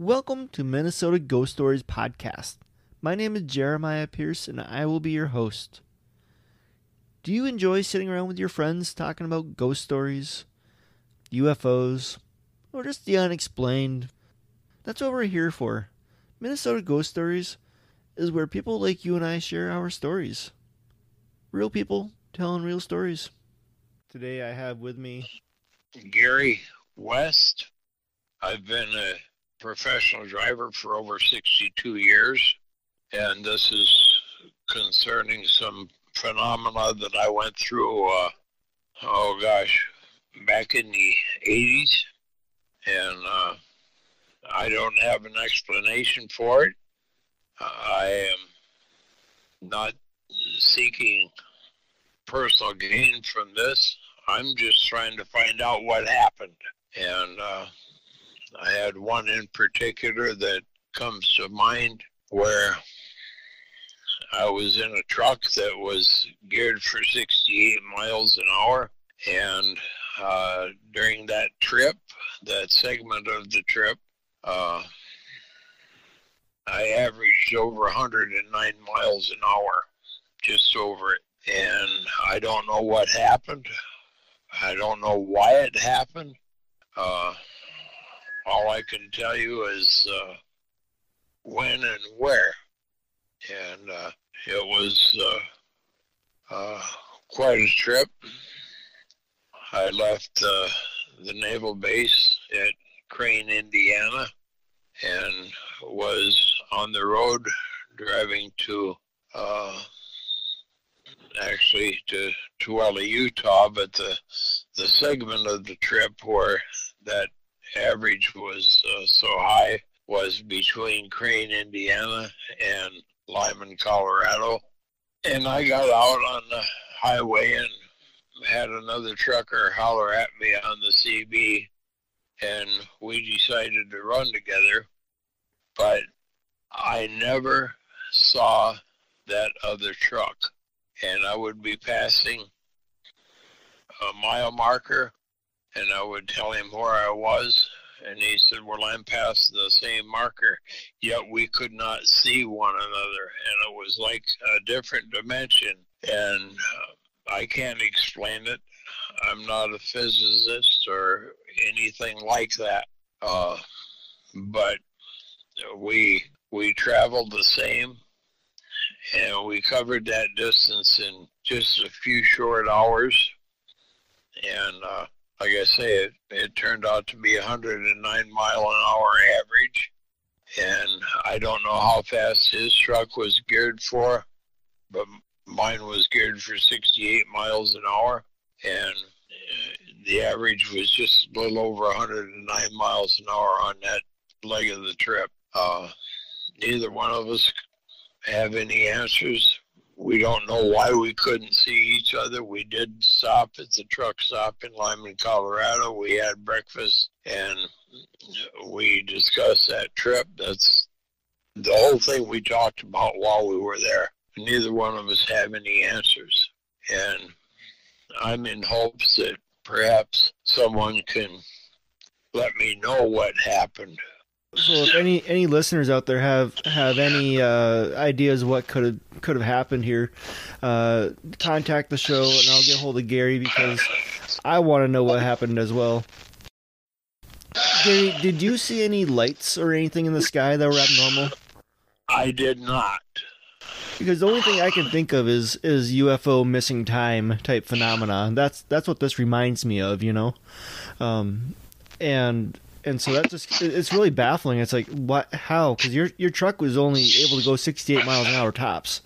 Welcome to Minnesota Ghost Stories Podcast. My name is Jeremiah Pierce and I will be your host. Do you enjoy sitting around with your friends talking about ghost stories, UFOs, or just the unexplained? That's what we're here for. Minnesota Ghost Stories is where people like you and I share our stories. Real people telling real stories. Today I have with me Gary West. I've been a professional driver for over 62 years, and this is concerning some phenomena that I went through, uh, oh gosh, back in the 80s. And uh, I don't have an explanation for it. I am not seeking personal gain from this. I'm just trying to find out what happened. And uh, I had one in particular that comes to mind where I was in a truck that was geared for 68 miles an hour. And uh, during that trip, that segment of the trip, uh, I averaged over 109 miles an hour, just over it. And I don't know what happened. I don't know why it happened. Uh, all I can tell you is uh, when and where. And uh, it was uh, uh, quite a trip. I left uh, the naval base at Crane, Indiana, and was on the road driving to uh, actually to Tooele, Utah, but the the segment of the trip where that average was uh, so high was between Crane, Indiana, and Limon, Colorado. And I got out on the highway and had another trucker holler at me on the CB, and we decided to run together. But I never saw that other truck, and I would be passing a mile marker, and I would tell him where I was, and he said, "Well, I'm past the same marker." Yet we could not see one another, and it was like a different dimension, and uh, I can't explain it. I'm not a physicist or anything like that, uh, but we we traveled the same and we covered that distance in just a few short hours and uh, like I say, it, it turned out to be 109 mile an hour average. And I don't know how fast his truck was geared for, but mine was geared for 68 miles an hour. And uh, the average was just a little over 109 miles an hour on that leg of the trip. Uh, neither one of us have any answers we don't know why we couldn't see each other. We did stop at the truck stop in Limon, Colorado. We had breakfast and we discussed that trip. That's the whole thing we talked about while we were there. Neither one of us have any answers. And I'm in hopes that perhaps someone can let me know what happened. So, if any any listeners out there have have any uh, ideas what could have could have happened here, uh, contact the show and I'll get hold of Gary because I want to know what happened as well. Gary, did you see any lights or anything in the sky that were abnormal? I did not. Because the only thing I can think of is is UFO missing time type phenomena. That's that's what this reminds me of, you know. Um, and and so that just it's really baffling. It's like what how because your your truck was only able to go 68 miles an hour tops.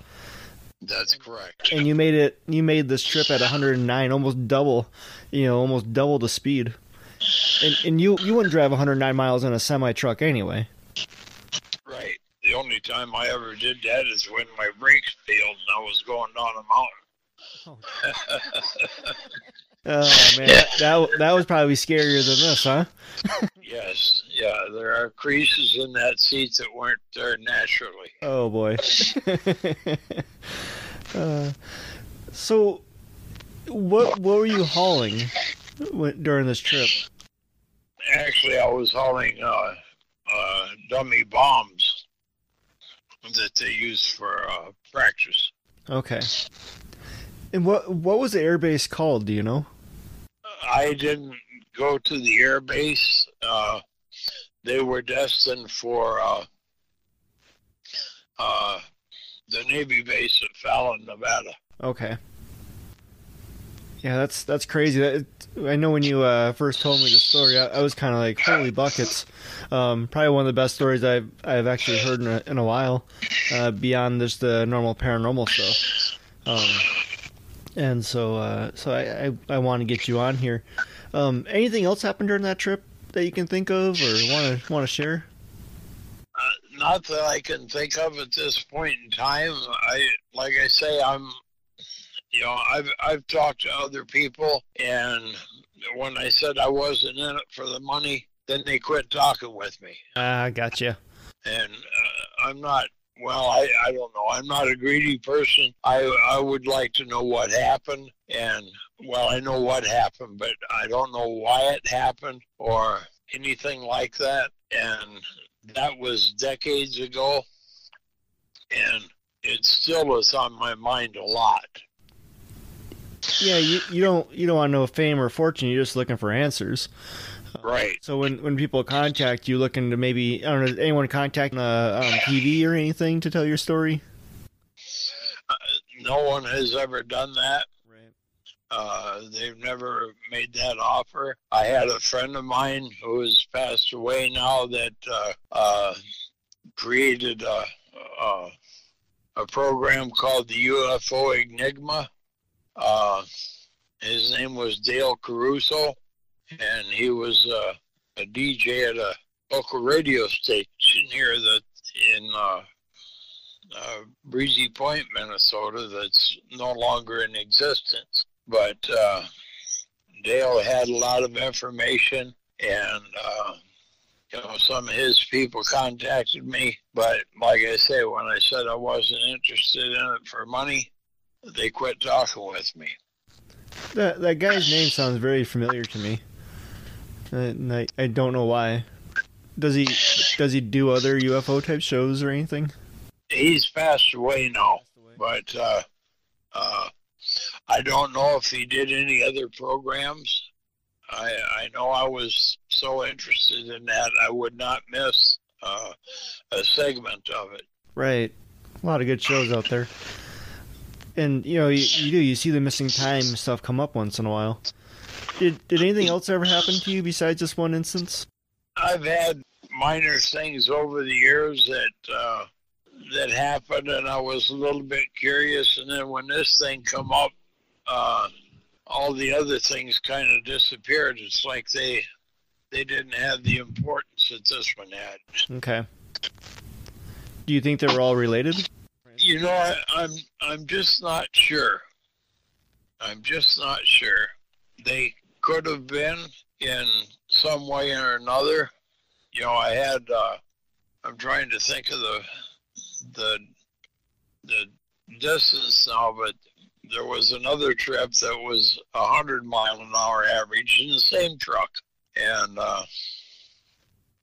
That's correct. And you made it you made this trip at 109, almost double, you know, almost double the speed. And and you you wouldn't drive 109 miles in a semi truck anyway. Right. The only time I ever did that is when my brakes failed and I was going down a mountain. Oh. Oh man, that, that that was probably scarier than this, huh? yes, yeah. There are creases in that seat that weren't there naturally. Oh boy. uh, so, what what were you hauling during this trip? Actually, I was hauling uh, uh, dummy bombs that they use for uh, practice. Okay. And what what was the airbase called? Do you know? I didn't go to the air base. Uh, they were destined for uh, uh, the Navy base at Fallon, Nevada. Okay. Yeah, that's that's crazy. I know when you uh, first told me the story, I, I was kind of like, "Holy buckets!" Um, probably one of the best stories I've I've actually heard in a, in a while, uh, beyond just the normal paranormal stuff. Um, and so uh, so I, I, I want to get you on here. Um, anything else happened during that trip that you can think of or want to want to share? Uh, not that I can think of at this point in time. I like I say, I'm you know, I've I've talked to other people, and when I said I wasn't in it for the money, then they quit talking with me. Ah, uh, gotcha. And uh, I'm not. Well, I, I don't know. I'm not a greedy person. I I would like to know what happened, and well, I know what happened, but I don't know why it happened or anything like that. And that was decades ago, and it still is on my mind a lot. Yeah, you, you don't you don't want no fame or fortune. You're just looking for answers. Right. So when, when people contact you, looking to maybe I don't know, anyone contact uh, um, TV or anything to tell your story? Uh, no one has ever done that. Right. Uh, they've never made that offer. I had a friend of mine who has passed away now that uh, uh created a, a, a program called the UFO Enigma uh, his name was Dale Caruso, and he was uh, a DJ at a local radio station here that in uh, uh, Breezy Point, Minnesota, that's no longer in existence. But uh, Dale had a lot of information, and uh, you know, some of his people contacted me. But like I say, when I said I wasn't interested in it for money, they quit talking with me. That that guy's name sounds very familiar to me. And I, I don't know why. Does he does he do other UFO type shows or anything? He's passed away now, but uh, uh, I don't know if he did any other programs. I I know I was so interested in that I would not miss uh, a segment of it. Right, a lot of good shows out there and you know you, you, do you see the missing time stuff come up once in a while. Did did anything else ever happen to you besides this one instance? I've had minor things over the years that uh, that happened, and I was a little bit curious. And then when this thing come up, uh, all the other things kind of disappeared. It's like they they didn't have the importance that this one had. Okay. Do you think they were all related? you know, I, I'm I'm just not sure. I'm just not sure. They could have been in some way or another. You know, I had. Uh, I'm trying to think of the the the distance now, but there was another trip that was a hundred mile an hour average in the same truck, and uh,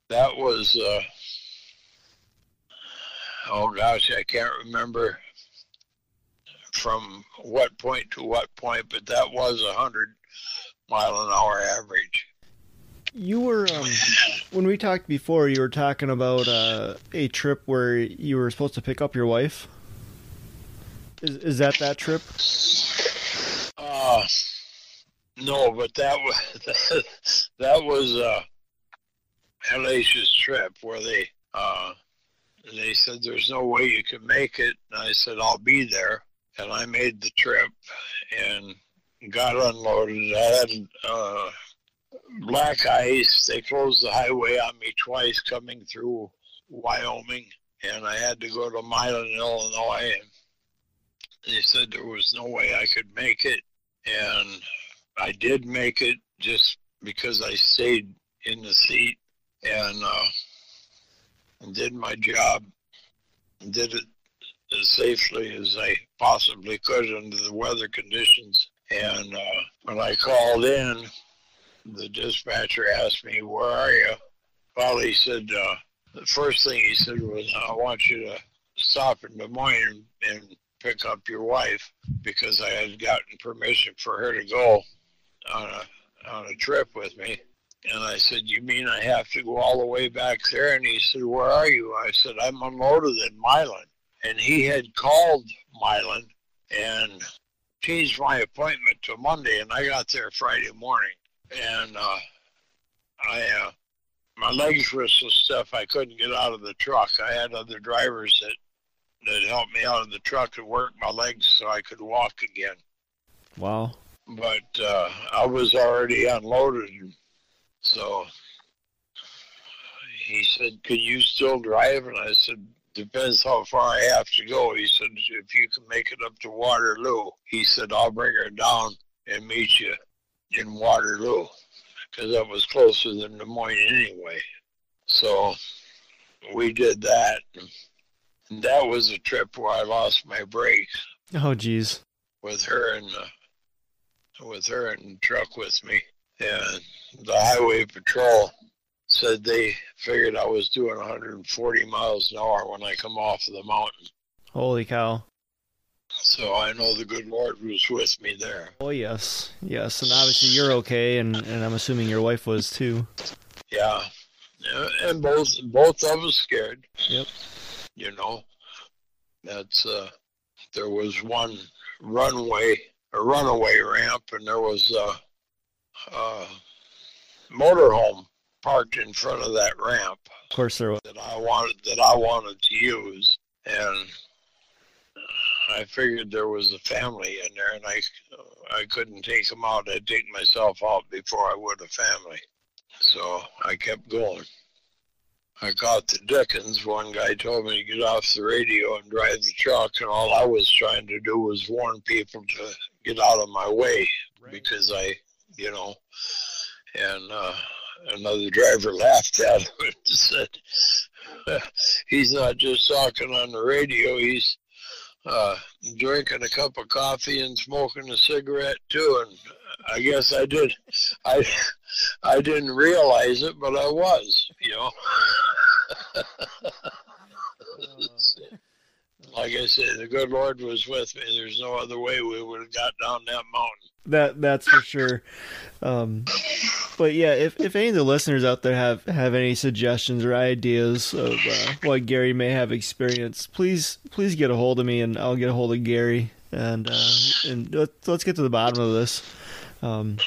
that was. Uh, oh gosh, I can't remember from what point to what point, but that was a hundred mile an hour average. You were um, when we talked before. You were talking about uh, a trip where you were supposed to pick up your wife. Is is that that trip? Uh, no, but that was that was a Hellacious trip where they uh, they said, There's no way you can make it. And I said, I'll be there. And I made the trip and got unloaded. I had uh, black ice. They closed the highway on me twice coming through Wyoming. And I had to go to Milan, Illinois. And they said there was no way I could make it. And I did make it just because I stayed in the seat. And uh, and did my job, did it as safely as I possibly could under the weather conditions. And uh, when I called in, the dispatcher asked me, "Where are you?" Well, he said, uh, the first thing he said was, "I want you to stop in Des Moines and, pick up your wife because I had gotten permission for her to go on a on a trip with me." And I said, "You mean I have to go all the way back there?" And he said, "Where are you?" I said, "I'm unloaded in Milan." And he had called Milan and changed my appointment to Monday, and I got there Friday morning. And uh, I, uh, my legs were so stiff I couldn't get out of the truck. I had other drivers that that helped me out of the truck to work my legs so I could walk again. Wow. But uh, I was already unloaded, so he said, "Can you still drive?" And I said, "Depends how far I have to go." He said, "If you can make it up to Waterloo," he said, "I'll bring her down and meet you in Waterloo." because that was closer than Des Moines anyway. So we did that. And that was a trip where I lost my brakes. Oh, geez. With her and uh, with her in the truck with me, and the highway patrol said they figured I was doing 140 miles an hour when I come off of the mountain. Holy cow! So I know the good Lord was with me there. Oh yes, yes, and obviously you're okay, and, and I'm assuming your wife was too. Yeah, and both both of us scared. Yep. You know, that's uh, there was one runway, a runaway ramp, and there was a, a motorhome parked in front of that ramp. Of course, there was. That I wanted that I wanted to use, and I figured there was a family in there, and I I couldn't take them out. I'd take myself out before I would a family. So I kept going. I got the Dickens. One guy told me to get off the radio and drive the truck, and all I was trying to do was warn people to get out of my way right. because I, you know, and uh, another driver laughed at him and said, "He's not just talking on the radio; he's uh, drinking a cup of coffee and smoking a cigarette too. And I guess I did. I I didn't realize it, but I was. You know. like I said, the good Lord was with me. There's no other way we would have got down that mountain. That that's for sure. Um, but yeah, if, if any of the listeners out there have, have any suggestions or ideas of uh, what Gary may have experienced, please please get a hold of me and I'll get a hold of Gary and uh, and let's get to the bottom of this. Um,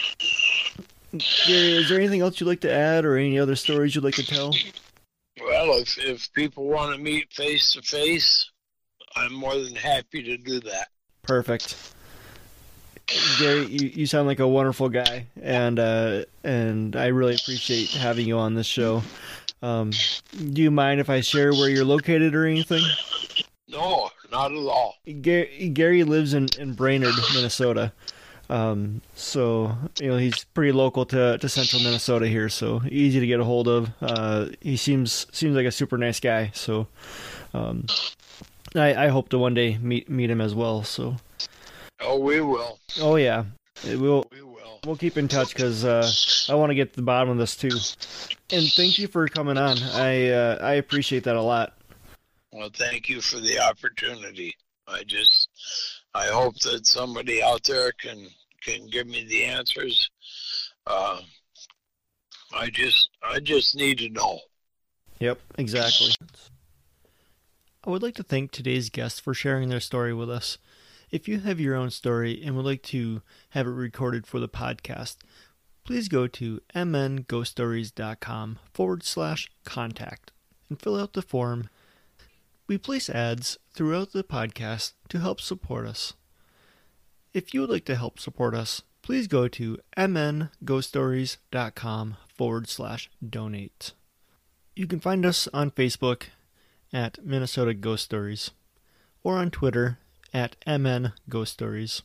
Gary, is there anything else you'd like to add or any other stories you'd like to tell? Well, if if people want to meet face to face, I'm more than happy to do that. Perfect. Gary, you, you sound like a wonderful guy, and uh, and I really appreciate having you on this show. Um, do you mind if I share where you're located or anything? No, not at all. Gary, Gary lives in, in Brainerd, Minnesota. Um, so you know he's pretty local to, to central Minnesota here, so easy to get a hold of. Uh, he seems seems like a super nice guy. So um, I, I hope to one day meet meet him as well. So Oh, we will. Oh yeah, we'll. We will. We'll keep in touch because uh, I want to get to the bottom of this too. And thank you for coming on. I uh, I appreciate that a lot. Well, thank you for the opportunity. I just I hope that somebody out there can can give me the answers. Uh, I just I just need to know. Yep, exactly. I would like to thank today's guests for sharing their story with us. If you have your own story and would like to have it recorded for the podcast, please go to mnghoststories.com forward slash contact and fill out the form. We place ads throughout the podcast to help support us. If you would like to help support us, please go to mnghoststories.com forward slash donate. You can find us on Facebook at Minnesota Ghost Stories or on Twitter at MN Ghost Stories.